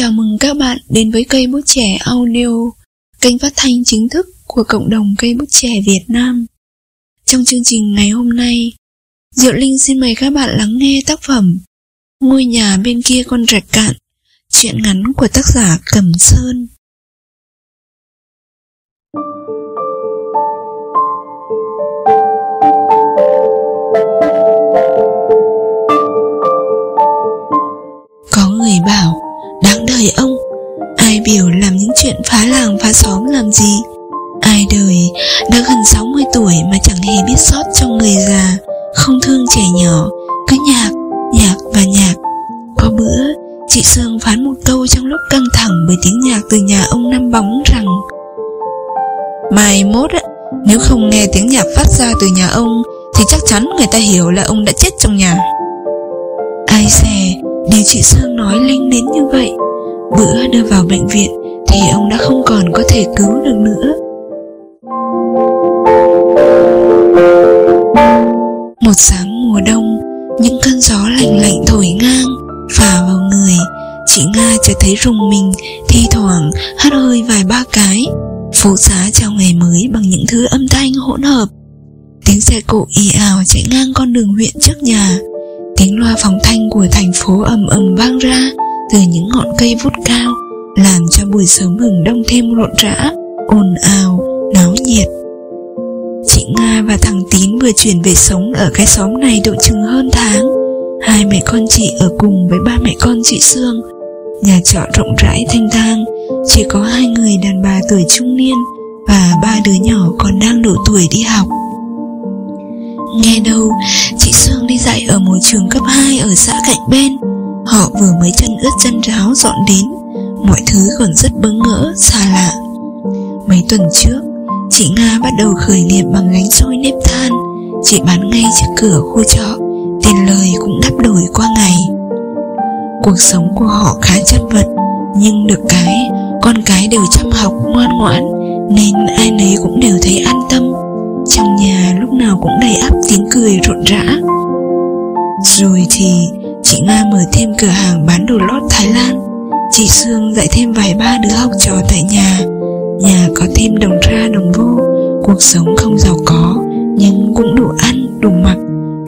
Chào mừng các bạn đến với cây bút trẻ audio, kênh phát thanh chính thức của cộng đồng cây bút trẻ Việt Nam. Trong chương trình ngày hôm nay, Diệu Linh xin mời các bạn lắng nghe tác phẩm Ngôi nhà bên kia con rạch cạn, truyện ngắn của tác giả Cẩm Sơn. Có người bảo quãng đời ông. Ai biểu làm những chuyện phá làng phá xóm làm gì? Ai đời đã gần 60 tuổi mà chẳng hề biết sót cho người già Không thương trẻ nhỏ Cứ nhạc, nhạc và nhạc. Có bữa Chị Sương phán một câu trong lúc căng thẳng Bởi tiếng nhạc từ nhà ông Năm Bóng rằng Mai mốt á Nếu không nghe tiếng nhạc phát ra từ nhà ông Thì chắc chắn người ta hiểu là ông đã chết trong nhà. Ai xè Điều chị Sương nói linh đến như vậy Bữa đưa vào bệnh viện Thì ông đã không còn có thể cứu được nữa. Một sáng mùa đông, Những cơn gió lạnh lạnh thổi ngang Phả vào người. Chị Nga chợt thấy rùng mình, Thi thoảng hắt hơi vài ba cái Phố xá chào ngày mới Bằng những thứ âm thanh hỗn hợp. Tiếng xe cộ ì ào chạy ngang con đường huyện trước nhà. Tiếng loa phóng thanh của thành phố ầm ầm vang ra từ những ngọn cây vút cao làm cho buổi sớm mừng đông thêm rộn rã, ồn ào, náo nhiệt. Chị Nga và thằng Tín vừa chuyển về sống ở cái xóm này độ chừng hơn tháng. Hai mẹ con chị ở cùng với ba mẹ con chị Sương. Nhà trọ rộng rãi thanh thang, chỉ có hai người đàn bà tuổi trung niên và ba đứa nhỏ còn đang độ tuổi đi học. Nghe đâu, chị Sương đi dạy ở một trường cấp 2 ở xã cạnh bên. Họ vừa mới chân ướt chân ráo dọn đến, mọi thứ còn rất bỡ ngỡ, xa lạ. Mấy tuần trước, chị Nga bắt đầu khởi nghiệp bằng gánh xôi nếp than. Chị bán ngay trước cửa khu trọ, tiền lời cũng đắp đổi qua ngày. Cuộc sống của họ khá chất vật, nhưng được cái, con cái đều chăm học ngoan ngoãn, nên ai nấy cũng đều thấy an tâm trong nhà lúc nào cũng đầy ắp tiếng cười rộn rã Rồi thì chị Nga mở thêm cửa hàng bán đồ lót Thái Lan. Chị Sương dạy thêm vài ba đứa học trò tại nhà. Nhà có thêm đồng ra đồng vô. Cuộc sống không giàu có Nhưng cũng đủ ăn, đủ mặc.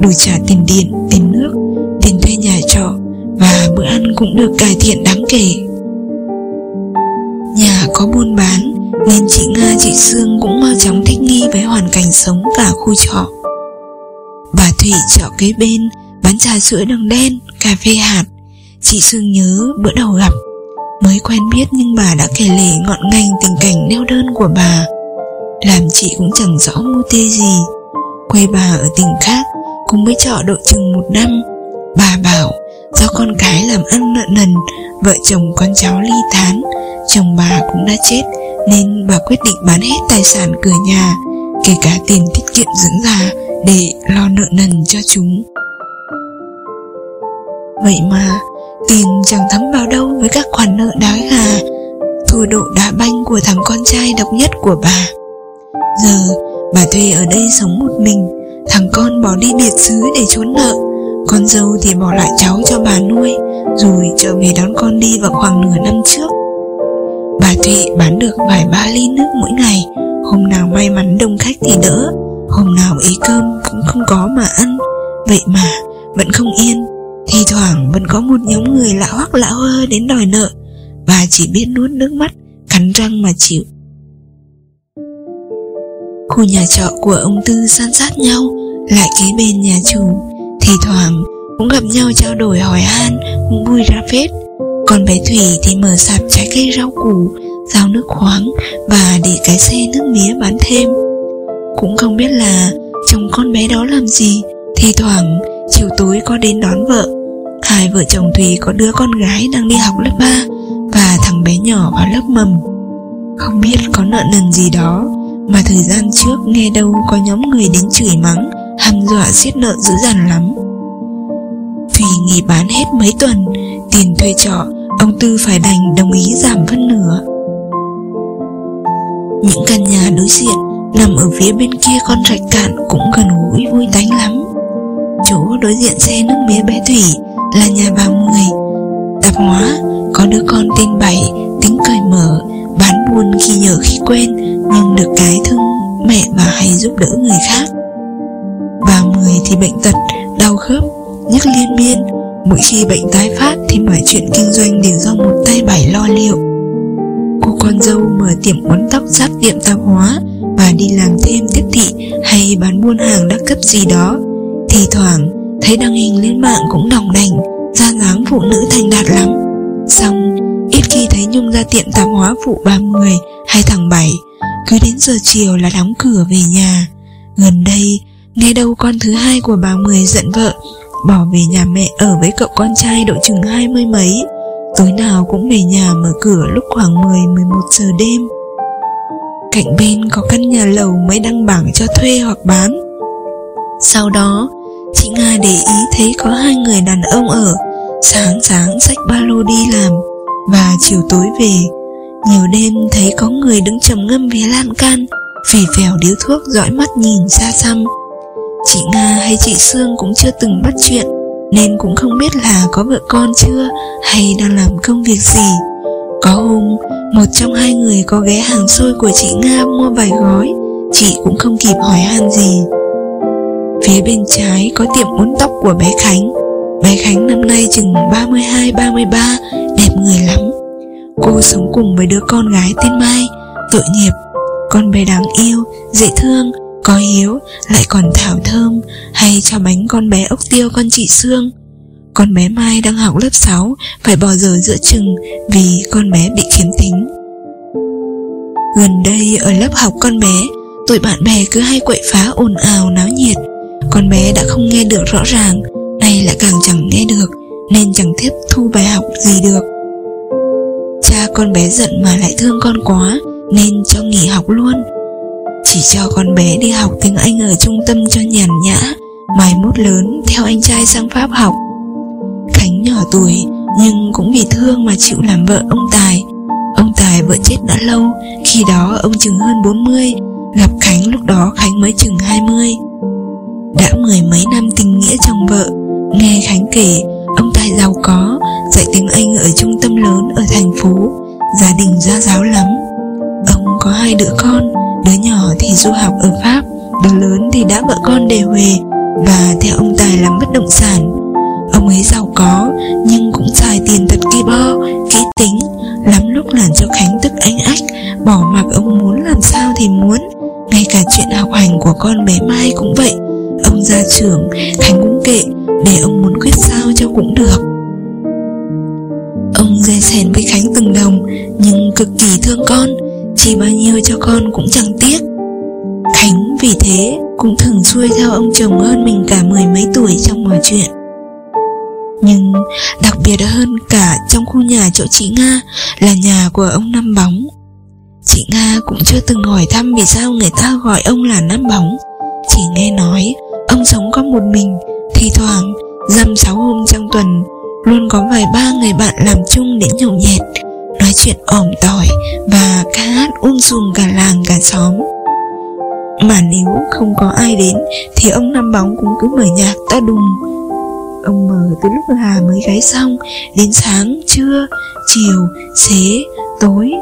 Đủ trả tiền điện, tiền nước Tiền thuê nhà trọ Và bữa ăn cũng được cải thiện đáng kể. Nhà có buôn bán nên chị Nga chị Sương cũng mau chóng thích nghi với hoàn cảnh sống cả khu trọ. Bà Thủy trọ kế bên bán trà sữa đường đen, cà phê hạt. Chị Sương nhớ bữa đầu gặp, mới quen biết nhưng bà đã kể lể ngọn ngành tình cảnh neo đơn của bà. Làm chị cũng chẳng rõ mô tê gì. Quê bà ở tỉnh khác, cũng mới trọ độ chừng một năm. Bà bảo do con cái làm ăn nợ nần, vợ chồng con cháu ly tán, chồng bà cũng đã chết nên bà quyết định bán hết tài sản cửa nhà, kể cả tiền tiết kiệm dưỡng già để lo nợ nần cho chúng. Vậy mà, tiền chẳng thấm vào đâu với các khoản nợ đái gà, thua độ đá banh của thằng con trai độc nhất của bà. Giờ, bà thuê ở đây sống một mình, thằng con bỏ đi biệt xứ để trốn nợ, con dâu thì bỏ lại cháu cho bà nuôi, rồi trở về đón con đi vào khoảng nửa năm trước. Bà Thụy bán được vài ba ly nước mỗi ngày. Hôm nào may mắn đông khách thì đỡ. Hôm nào ý cơm cũng không có mà ăn. Vậy mà vẫn không yên. Thì thoảng vẫn có một nhóm người lạ hoắc lạ hơ đến đòi nợ, và chỉ biết nuốt nước mắt Cắn răng mà chịu. Khu nhà trọ của ông Tư san sát nhau, Lại kế bên nhà chủ, Thì thoảng cũng gặp nhau trao đổi hỏi han, Cũng vui ra phết. Còn bé Thủy thì mở sạp trái cây rau củ Rau nước khoáng Và để cái xe nước mía bán thêm. Cũng không biết là Chồng con bé đó làm gì, Thì thoảng chiều tối có đến đón vợ. Hai vợ chồng Thủy có đứa con gái đang đi học lớp 3 Và thằng bé nhỏ vào lớp mầm. Không biết có nợ nần gì đó, Mà thời gian trước nghe đâu có nhóm người đến chửi mắng, Hăm dọa giết nợ dữ dằn lắm. Thủy nghỉ bán hết mấy tuần, Tiền thuê trọ, Ông Tư phải đành đồng ý giảm phân nửa. Những căn nhà đối diện Nằm ở phía bên kia con rạch cạn Cũng gần gũi vui tánh lắm. Chỗ đối diện xe nước mía bé Thủy là nhà bà Mười Tạp hóa, Có đứa con tên Bảy, Tính cởi mở, Bán buôn khi nhớ khi quên Nhưng được cái thương mẹ và hay giúp đỡ người khác. Bà Mười thì bệnh tật, Đau khớp Nhức liên miên. Mỗi khi bệnh tái phát Thì mọi chuyện kinh doanh đều do một tay Bảy lo liệu. Cô con dâu mở tiệm uốn tóc sát tiệm tạp hóa Và đi làm thêm tiếp thị Hay bán buôn hàng đa cấp gì đó. Thì thoảng Thấy đăng hình lên mạng cũng đồng đành ra dáng phụ nữ thành đạt lắm. Xong, Ít khi thấy Nhung ra tiệm tạp hóa phụ bà Mười hay thằng Bảy. Cứ đến giờ chiều là đóng cửa về nhà. Gần đây Nghe đâu con thứ hai của bà Mười giận vợ, Bỏ về nhà mẹ ở với cậu con trai độ chừng hai mươi mấy. Tối nào cũng về nhà mở cửa lúc khoảng 10-11 giờ đêm. Cạnh bên có căn nhà lầu mới đăng bảng cho thuê hoặc bán. Sau đó Chị Nga để ý thấy có hai người đàn ông ở. Sáng sáng xách ba lô đi làm. Và chiều tối về, Nhiều đêm thấy có người đứng trầm ngâm phía lan can, Phì phèo điếu thuốc dõi mắt nhìn xa xăm. Chị Nga hay chị Sương cũng chưa từng bắt chuyện, Nên cũng không biết là có vợ con chưa Hay đang làm công việc gì. Có hôm, Một trong hai người có ghé hàng xôi của chị Nga mua vài gói, Chị cũng không kịp hỏi han gì. Phía bên trái có tiệm uốn tóc của bé Khánh. Bé Khánh năm nay chừng 32-33 Đẹp người lắm. Cô sống cùng với đứa con gái tên Mai Tội nghiệp. Con bé đáng yêu, dễ thương Có hiếu, lại còn thảo thơm Hay cho bánh con bé ốc tiêu con chị Sương. Con bé Mai đang học lớp 6 Phải bỏ giờ giữa chừng Vì con bé bị khiếm thính Gần đây ở lớp học con bé Tụi bạn bè cứ hay quậy phá ồn ào náo nhiệt con bé đã không nghe được rõ ràng, Nay lại càng chẳng nghe được, Nên chẳng tiếp thu bài học gì được. Cha con bé giận mà lại thương con quá, Nên cho nghỉ học luôn. Chỉ cho con bé đi học tiếng Anh ở trung tâm cho nhàn nhã, Mai mốt lớn theo anh trai sang Pháp học. Khánh nhỏ tuổi, Nhưng cũng vì thương mà chịu làm vợ ông Tài. Ông Tài vợ chết đã lâu, Khi đó ông chừng hơn 40 Gặp Khánh lúc đó Khánh mới chừng 20 đã mười mấy năm tình nghĩa chồng vợ, Nghe Khánh kể, Ông Tài giàu có, Dạy tiếng Anh ở trung tâm lớn ở thành phố, Gia đình gia giáo lắm. Ông có hai đứa con, Đứa nhỏ thì du học ở Pháp, Đứa lớn thì đã vợ con đều huề Và theo ông Tài làm bất động sản. Ông ấy giàu có, Nhưng cũng xài tiền thật kỳ bo, Kỹ tính, Lắm lúc làm cho Khánh tức anh ách, Bỏ mặc ông muốn làm sao thì muốn. Ngay cả chuyện học hành của con bé Mai cũng vậy Ông gia trưởng Khánh cũng kệ Để ông muốn quyết sao cho cũng được. Ông dè sẻn với Khánh từng đồng, Nhưng cực kỳ thương con, Chỉ bao nhiêu cho con cũng chẳng tiếc. Khánh vì thế Cũng thường xuôi theo ông chồng hơn mình cả mười mấy tuổi trong mọi chuyện. Nhưng đặc biệt hơn cả trong khu nhà chỗ chị Nga Là nhà của ông Năm Bóng. Chị Nga cũng chưa từng hỏi thăm vì sao người ta gọi ông là Năm Bóng, Chỉ nghe nói Ông sống có một mình Thì thoảng Dăm sáu hôm trong tuần Luôn có vài ba người bạn làm chung đến nhậu nhẹt Nói chuyện ỏm tỏi Và ca hát um sùm cả làng cả xóm. Mà nếu không có ai đến Thì ông Năm Bóng cũng cứ mở nhạc to đùng. Ông mở từ lúc Hà mới gáy xong Đến sáng, trưa, chiều, xế, tối.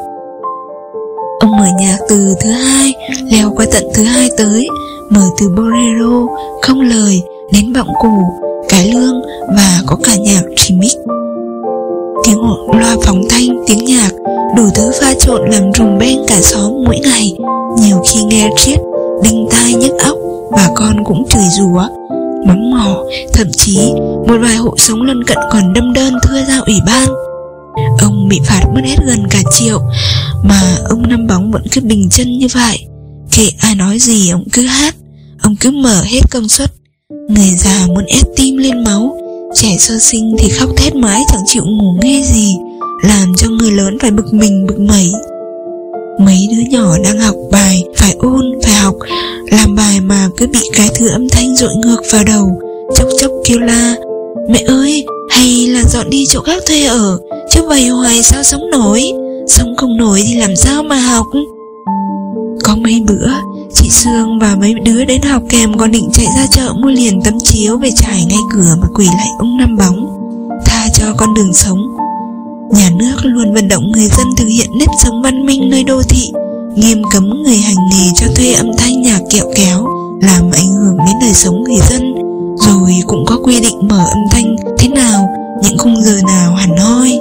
Ông mở nhạc từ thứ hai Leo qua tận thứ hai tới. Mở từ bolero Không lời đến vọng cổ Cái lương và có cả nhạc remix. Tiếng loa phóng thanh, tiếng nhạc Đủ thứ pha trộn làm rùng beng cả xóm mỗi ngày. Nhiều khi nghe triết Đinh tai nhức óc Bà con cũng chửi rủa Mắng mỏ. Thậm chí một vài hộ sống lân cận còn đâm đơn thưa ra ủy ban. Ông bị phạt mất hết gần cả triệu Mà ông năm bóng vẫn cứ bình chân như vậy. Kệ ai nói gì ông cứ hát. Ông cứ mở hết công suất. Người già muốn ép tim lên máu. Trẻ sơ sinh thì khóc thét mãi chẳng chịu ngủ nghe gì Làm cho người lớn phải bực mình bực mẩy. Mấy đứa nhỏ đang học bài Phải ôn, phải học Làm bài mà cứ bị cái thứ âm thanh dội ngược vào đầu Chốc chốc kêu la Mẹ ơi, hay là dọn đi chỗ khác thuê ở Chứ vầy hoài sao sống nổi? Sống không nổi thì làm sao mà học? Có mấy bữa Chị Sương và mấy đứa đến học kèm còn định chạy ra chợ mua liền tấm chiếu về trải ngay cửa mà quỳ lại ông năm bóng. Tha cho con đường sống. Nhà nước luôn vận động người dân thực hiện nếp sống văn minh nơi đô thị, Nghiêm cấm người hành nghề cho thuê âm thanh nhạc kẹo kéo, Làm ảnh hưởng đến đời sống người dân. Rồi cũng có quy định mở âm thanh thế nào, Những khung giờ nào hẳn hoi.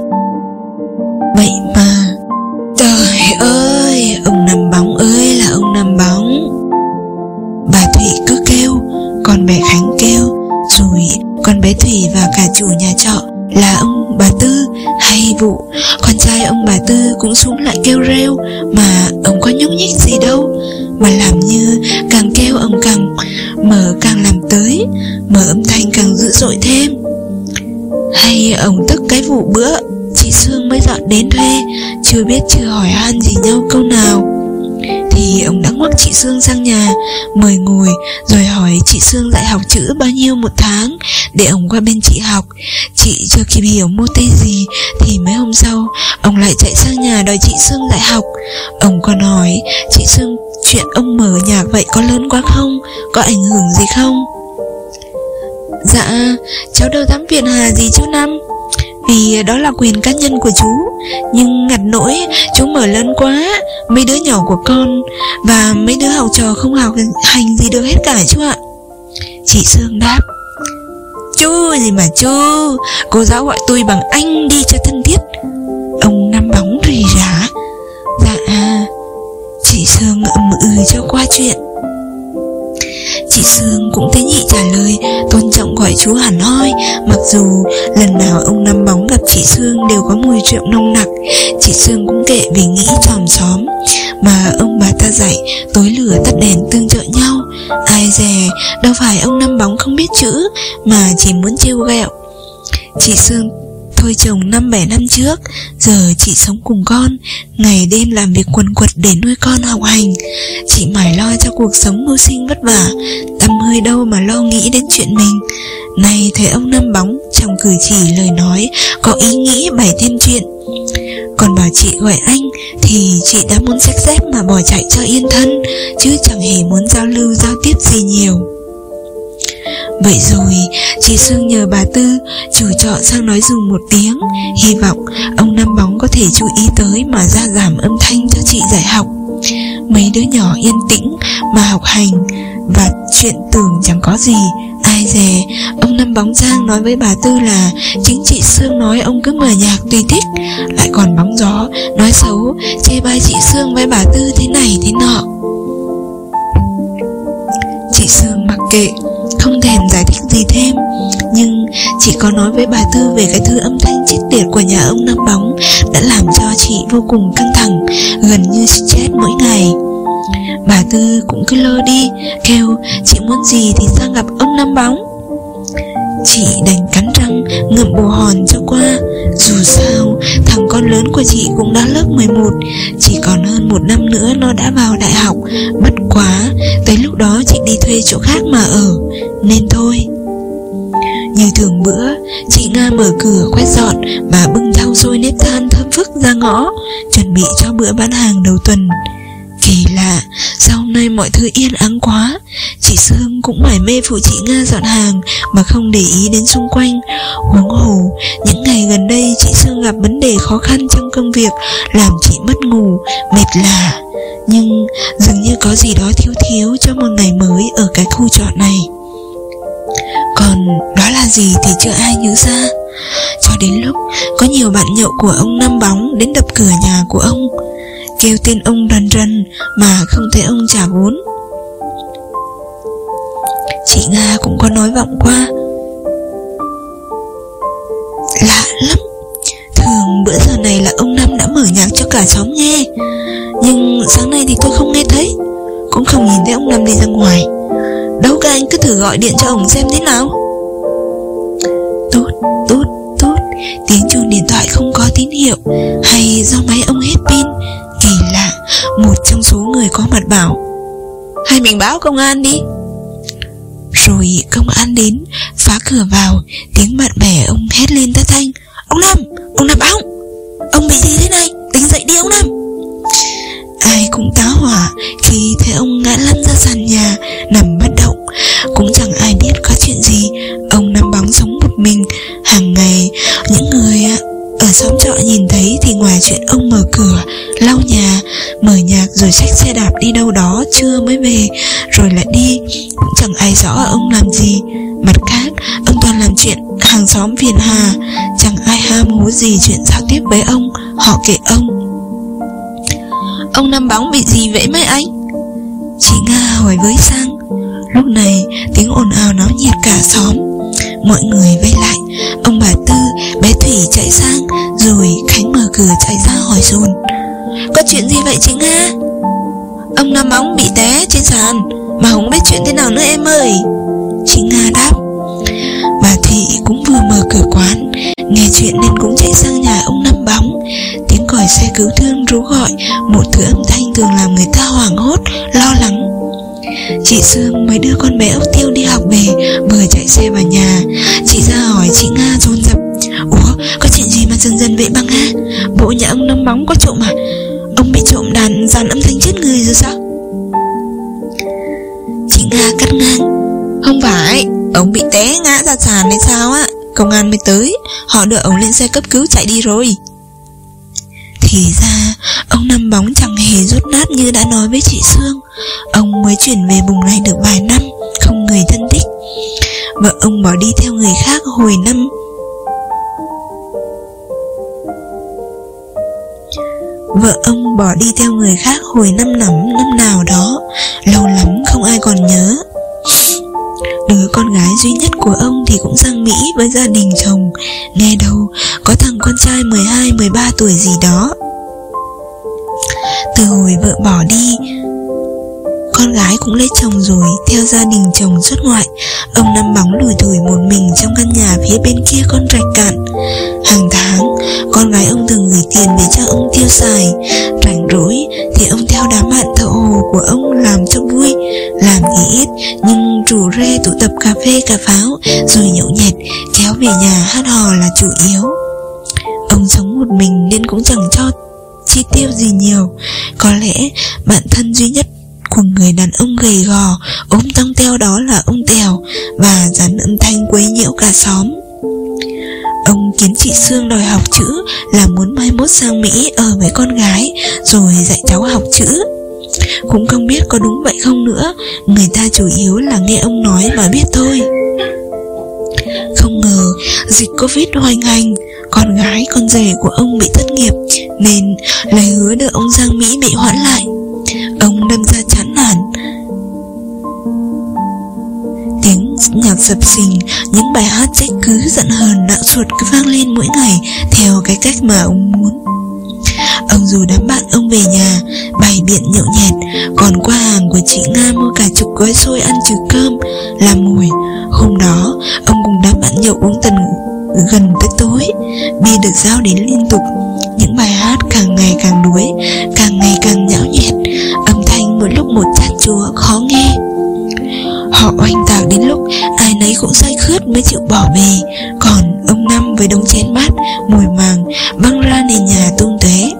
Vậy mà, Trời ơi, Ông năm bóng ơi. Chủ nhà trọ Là ông bà Tư hay vụ Con trai ông bà Tư cũng xuống lại kêu reo Mà ông có nhúc nhích gì đâu, Mà làm như càng kêu ông càng Mở càng làm tới, Mở âm thanh càng dữ dội thêm. Hay ông tức cái vụ bữa, Chị Sương mới dọn đến thuê, Chưa biết chưa hỏi han gì nhau câu nào. Thì ông đã ngoắc chị Sương sang nhà, Mời ngồi, Rồi hỏi chị Sương dạy học chữ bao nhiêu một tháng Để ông qua bên chị học. Chị chưa kịp hiểu mô tê gì Thì mấy hôm sau, Ông lại chạy sang nhà đòi chị Sương dạy học. Ông còn hỏi, Chị Sương, chuyện ông mở nhạc vậy có lớn quá không? Có ảnh hưởng gì không? Dạ Cháu đâu dám phiền hà gì chú Năm vì đó là quyền cá nhân của chú Nhưng ngặt nỗi chú mở lớn quá, Mấy đứa nhỏ của con Và mấy đứa học trò không học hành gì được hết cả chú ạ. Chị Sương đáp, Chú gì mà chú? Cô giáo gọi tôi bằng anh đi cho thân thiết. Ông năm bóng rì rả Dạ Chị Sương ậm ừ cho qua chuyện. Chị Sương cũng tế nhị trả lời, Tôn trọng gọi chú hẳn hoi. Mặc dù lần nào ông Năm Bóng gặp chị Sương Đều có mùi rượu nông nặc, Chị Sương cũng kệ vì nghĩ tròm xóm. Mà ông bà ta dạy, Tối lửa tắt đèn tương trợ nhau. Ai dè, Đâu phải ông Năm Bóng không biết chữ, Mà chỉ muốn trêu ghẹo. Chị Sương thôi chồng năm bảy năm trước, Giờ chị sống cùng con, Ngày đêm làm việc quần quật để nuôi con học hành. Chị mải lo cho cuộc sống mưu sinh vất vả, Tâm hơi đâu mà lo nghĩ đến chuyện mình. Này, thấy ông Năm Bóng Trong cử chỉ lời nói, Có ý nghĩ bày thêm chuyện. Còn bảo chị gọi anh, Thì chị đã muốn xách dép mà bỏ chạy cho yên thân, Chứ chẳng hề muốn giao lưu giao tiếp gì nhiều. Vậy rồi, chị Sương nhờ bà Tư, chủ trọ sang nói dùng một tiếng, hy vọng ông Năm Bóng có thể chú ý tới mà ra giảm âm thanh cho chị dạy học. Mấy đứa nhỏ yên tĩnh mà học hành và chuyện tưởng chẳng có gì. Ai dè, ông Năm Bóng Giang nói với bà Tư là chính chị Sương nói ông cứ mở nhạc tùy thích, lại còn bóng gió, nói xấu, chê bai chị Sương với bà Tư thế này thế nọ. Chị Sương mặc kệ không thèm giải thích gì thêm. Nhưng chỉ có nói với bà Tư về cái thư âm thanh chết tiệt của nhà ông Năm Bóng Đã làm cho chị vô cùng căng thẳng, Gần như chết mỗi ngày. Bà Tư cũng cứ lơ đi, Kêu, chị muốn gì thì sang gặp ông Năm Bóng. Chị đành cắn răng, ngậm bồ hòn cho qua. Dù sao, thằng con lớn của chị cũng đã lớp 11 Chỉ còn hơn một năm nữa nó đã vào đại học. Bất quá đó chị đi thuê chỗ khác mà ở, Nên thôi. Như thường bữa, Chị Nga mở cửa quét dọn Và bưng rau xôi nếp than thơm phức ra ngõ, Chuẩn bị cho bữa bán hàng đầu tuần. Kỳ lạ, sau nay mọi thứ yên ắng quá, Chị Sương cũng mải mê phụ chị Nga dọn hàng Mà không để ý đến xung quanh. Huống hồ, Những ngày gần đây chị Sương gặp vấn đề khó khăn trong công việc, Làm chị mất ngủ, Mệt lạ. Nhưng dường như có gì đó thiếu thiếu cho một ngày mới ở cái khu trọ này. Còn đó là gì thì chưa ai nhớ ra. Cho đến lúc có nhiều bạn nhậu của ông Năm Bóng đến đập cửa nhà của ông, Kêu tên ông rần rần mà không thấy ông trả vốn. Chị Nga cũng có nói vọng qua. Lạ lắm, Thường bữa giờ này là ông Năm đã mở nhạc cho cả xóm nghe. Nhưng sáng nay thì tôi không nghe thấy. Cũng không nhìn thấy ông Lâm đi ra ngoài. Đâu các anh cứ thử gọi điện cho ông xem thế nào. Tốt, tốt, tốt. Tiếng chuông điện thoại không có tín hiệu. Hay do máy ông hết pin. Kỳ lạ Một trong số người có mặt bảo. Hay mình báo công an đi. Rồi công an đến Phá cửa vào. Tiếng bạn bè ông hét lên thất thanh. Chuyện ông mở cửa Lau nhà Mở nhạc rồi xách xe đạp đi đâu đó Trưa mới về Rồi lại đi. Cũng chẳng ai rõ ông làm gì. Mặt khác Ông toàn làm chuyện hàng xóm phiền hà. Chẳng ai ham hố gì chuyện giao tiếp với ông Họ kệ ông. Ông Năm Bóng bị gì vậy mấy anh? Chị Nga hỏi với sang. Lúc này tiếng ồn ào náo nhiệt cả xóm. Mọi người vây lại. Ông bà Tư, bé Thủy chạy ra cửa chạy ra hỏi dồn. Có chuyện gì vậy chị Nga? Ông Năm Bóng bị té trên sàn, Mà không biết chuyện thế nào nữa em ơi. Chị Nga đáp. Bà thị cũng vừa mở cửa quán, Nghe chuyện nên cũng chạy sang nhà ông Năm Bóng Tiếng còi xe cứu thương rú gọi, Một thứ âm thanh thường làm người ta hoảng hốt, Lo lắng. Chị Sương mới đưa con bé ốc tiêu đi học về, Vừa chạy xe vào nhà. Chị ra hỏi chị Nga dồn dập dần dần vậy băng ha. Bộ nhà ông Năm Bóng có trộm à Ông bị trộm đàn dàn âm thanh chết người rồi sao? Chị Nga cắt ngang. Không phải Ông bị té ngã ra sàn hay sao á? Công an mới tới Họ đưa ông lên xe cấp cứu chạy đi rồi. Thì ra Ông Năm Bóng chẳng hề rút nát như đã nói với chị Sương. Ông mới chuyển về vùng này được vài năm Không người thân thích. Vợ ông bỏ đi theo người khác hồi năm Vợ ông bỏ đi theo người khác hồi năm nắm năm nào đó. Lâu lắm không ai còn nhớ. Đứa con gái duy nhất của ông thì cũng sang Mỹ với gia đình chồng. Nghe đâu, có thằng con trai 12-13 tuổi gì đó. Từ hồi vợ bỏ đi, Con gái cũng lấy chồng rồi, Theo gia đình chồng xuất ngoại. Ông nằm bóng lùi thủi một mình Trong căn nhà phía bên kia con rạch cạn. Hàng tháng con gái ông thường gửi tiền về cho ông tiêu xài. Rảnh rỗi Thì ông theo đám bạn thợ hồ của ông Làm cho vui, Làm thì ít, Nhưng rủ rê tụ tập cà phê, cà pháo, Rồi nhậu nhẹt, Kéo về nhà hát hò là chủ yếu. Ông sống một mình nên cũng chẳng cho chi tiêu gì nhiều. Có lẽ bạn thân duy nhất của người đàn ông gầy gò, ốm tông teo đó là ông Tèo, và dàn âm thanh quấy nhiễu cả xóm. Kiến chị Sương đòi học chữ là muốn mai mốt sang Mỹ ở với con gái rồi dạy cháu học chữ. Cũng không biết có đúng vậy không nữa, người ta chủ yếu là nghe ông nói mà biết thôi. Không ngờ dịch Covid hoành hành Con gái con rể của ông bị thất nghiệp Nên lời hứa đưa ông sang Mỹ bị hoãn lại Ông đâm ra nhạc dập sình Những bài hát trách cứ giận hờn nặng ruột cứ vang lên mỗi ngày Theo cái cách mà ông muốn. Ông dù đám bạn ông về nhà, Bày biện nhậu nhẹt, Còn qua hàng của chị Nga mua cả chục gói xôi ăn trừ cơm, Làm mùi Hôm đó, Ông cùng đám bạn nhậu uống tần gần tới tối, Bia được giao đến liên tục. Những bài hát càng ngày càng đuối, Càng ngày càng nhão nhẹt, Âm thanh mỗi lúc một chát chúa khó nghe. Họ oanh tạc đến lúc Ai nấy cũng say khướt mới chịu bỏ về Còn ông Năm với đống chén bát, Mùi màng, băng ra nền nhà tung tóe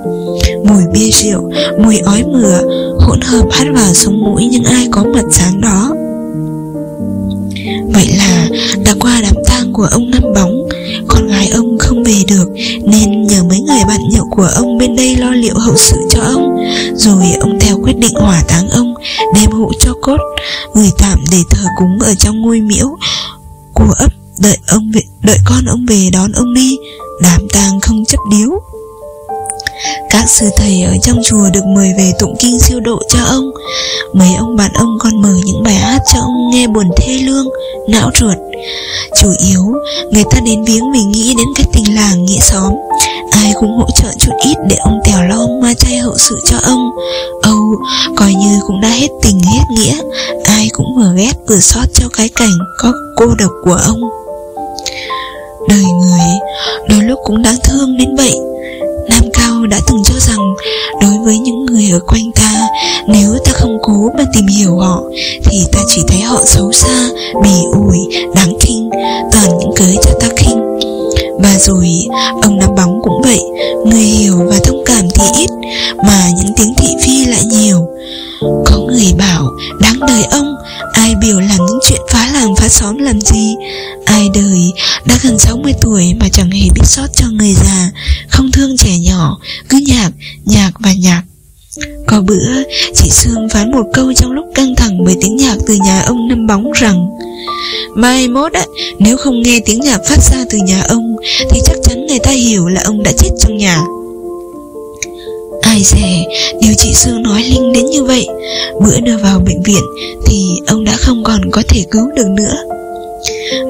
Mùi bia rượu, Mùi ói mửa, Hỗn hợp hắt vào sống mũi những ai có mặt sáng đó. Vậy là đã qua đám tang của ông Năm Bóng, Con gái ông không về được, Nên nhờ mấy người bạn nhậu của ông bên đây lo liệu hậu sự cho ông. Rồi ông theo quyết định hỏa táng ông. Cho cốt. Gửi tạm để thờ cúng ở trong ngôi miễu Của ấp. Đợi ông về, đợi con ông về đón ông đi. Đám tang không chấp điếu. Các sư thầy ở trong chùa được mời về tụng kinh siêu độ cho ông. Mấy ông bạn ông còn mở những bài hát cho ông nghe buồn thê lương, não ruột. Chủ yếu, người ta đến viếng vì nghĩ đến cái tình làng nghĩa xóm. Ai cũng hỗ trợ chút ít để ông tèo lo ma chay hậu sự cho ông. Âu, coi như cũng đã hết tình hết nghĩa. Ai cũng vừa ghét vừa xót cho cái cảnh có cô độc của ông. Đời người đôi lúc cũng đáng thương đến vậy. Nam Cao đã từng cho rằng đối với những người ở quanh ta nếu ta không cố mà tìm hiểu họ thì ta chỉ thấy họ xấu xa, bỉ ủi, đáng khinh, toàn những cớ cho ta khinh. Và rồi ông nắm Bóng cũng vậy, người hiểu và thông cảm thì ít mà những tiếng thị phi lại nhiều. Có người bảo đáng đời ông Ai biểu làm những chuyện phá làng phá xóm làm gì Ai đời đã gần 60 tuổi mà chẳng hề biết sót cho người già Không thương trẻ nhỏ Cứ nhạc, nhạc và nhạc có bữa chị Sương phán một câu trong lúc căng thẳng Bởi tiếng nhạc từ nhà ông Năm Bóng rằng Mai mốt á, nếu không nghe tiếng nhạc phát ra từ nhà ông Thì chắc chắn người ta hiểu là ông đã chết trong nhà. Ai dè Điều chị Sương nói Linh đến như vậy Bữa đưa vào bệnh viện Thì ông đã không còn có thể cứu được nữa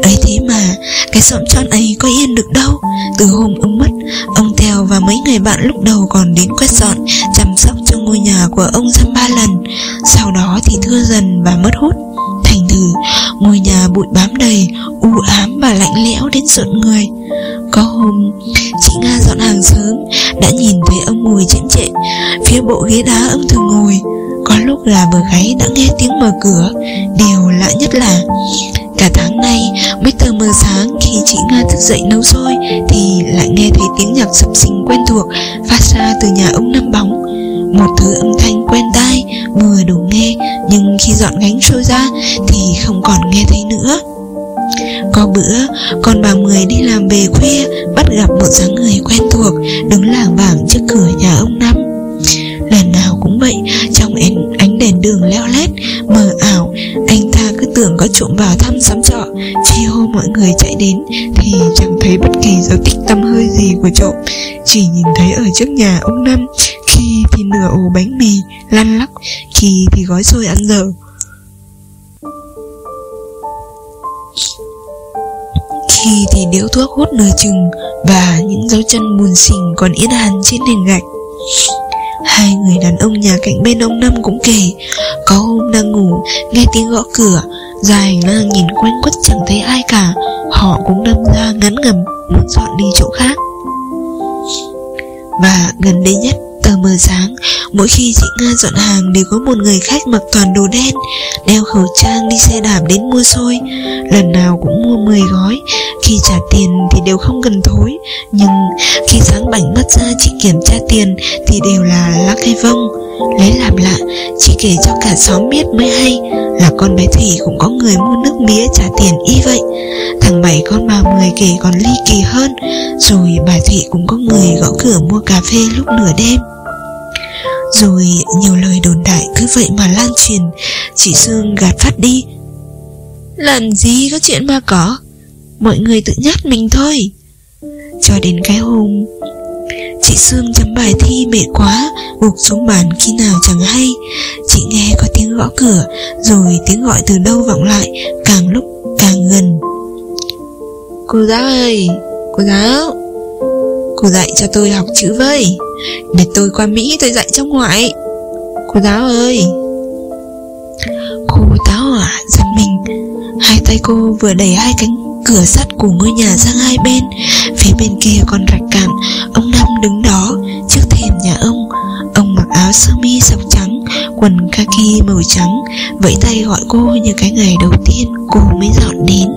ấy thế mà, cái xóm tròn ấy có yên được đâu. Từ hôm ông mất, ông theo và mấy người bạn lúc đầu còn đến quét dọn, chăm sóc cho ngôi nhà của ông dăm ba lần. Sau đó thì thưa dần và mất hút. Thành thử, ngôi nhà bụi bám đầy, u ám và lạnh lẽo đến rợn người. Có hôm, chị nga dọn hàng sớm, đã nhìn thấy ông ngồi chễm chệ phía bộ ghế đá ông thường ngồi. Có lúc là vừa gáy đã nghe tiếng mở cửa. Điều lạ nhất là Cả tháng nay mấy tờ mờ sáng khi chị Nga thức dậy nấu xôi Thì lại nghe thấy tiếng nhạc sập sình quen thuộc Phát ra từ nhà ông Năm Bóng. Một thứ âm thanh quen tai Vừa đủ nghe, Nhưng khi dọn gánh trôi ra Thì không còn nghe thấy nữa. Có bữa, con bà Mười đi làm về khuya, Bắt gặp một dáng người quen thuộc Đứng làng vàng trước cửa nhà ông Năm. Lần nào cũng vậy, Trong ánh đèn đường leo lét, Mờ ảo, Anh tưởng có trộm vào thăm xóm trọ. Chi hô mọi người chạy đến, Thì chẳng thấy bất kỳ dấu tích tâm hơi gì của trộm. Chỉ nhìn thấy ở trước nhà ông Năm, Khi thì nửa ổ bánh mì, Lăn lóc, Khi thì gói xôi ăn dở. Khi thì điếu thuốc hút nửa chừng, Và những dấu chân buồn xình còn yên hẳn trên nền gạch. Hai người đàn ông nhà cạnh bên ông Năm cũng kể, Có hôm đang ngủ, Nghe tiếng gõ cửa Dài lang nhìn quanh quất chẳng thấy ai cả. Họ cũng đâm ra ngắn ngầm, Muốn dọn đi chỗ khác. Và gần đây nhất, Tờ mờ sáng, Mỗi khi chị Nga dọn hàng Đều có một người khách mặc toàn đồ đen, Đeo khẩu trang đi xe đạp đến mua xôi. Lần nào cũng mua 10 gói, Khi trả tiền thì đều không cần thối. Nhưng khi sáng bảnh mất ra chị kiểm tra tiền Thì đều là lắc hay vông. Lấy làm lạ Chị kể cho cả xóm biết mới hay Là con bé Thủy cũng có người mua nước mía trả tiền y vậy. Thằng Bảy con bà Mười kể còn ly kỳ hơn, Rồi bà Thủy cũng có người gõ cửa mua cà phê lúc nửa đêm. Rồi nhiều lời đồn đại cứ vậy mà lan truyền, Chị Sương gạt phát đi. Làm gì có chuyện mà có, Mọi người tự nhắc mình thôi. Cho đến cái hôm Chị Sương chấm bài thi mệt quá Gục xuống bàn khi nào chẳng hay. Chị nghe có tiếng gõ cửa Rồi tiếng gọi từ đâu vọng lại Càng lúc càng gần. Cô giáo ơi Cô giáo. Cô dạy cho tôi học chữ với Để tôi qua Mỹ tôi dạy trong ngoại. Cô giáo ơi. Cô giáo à giật mình. Hai tay cô vừa đẩy hai cánh cửa sắt của ngôi nhà sang hai bên. Phía bên kia còn rạch cạn Ông Năm đứng Quần kaki màu trắng. Vẫy tay gọi cô như cái ngày đầu tiên cô mới dọn đến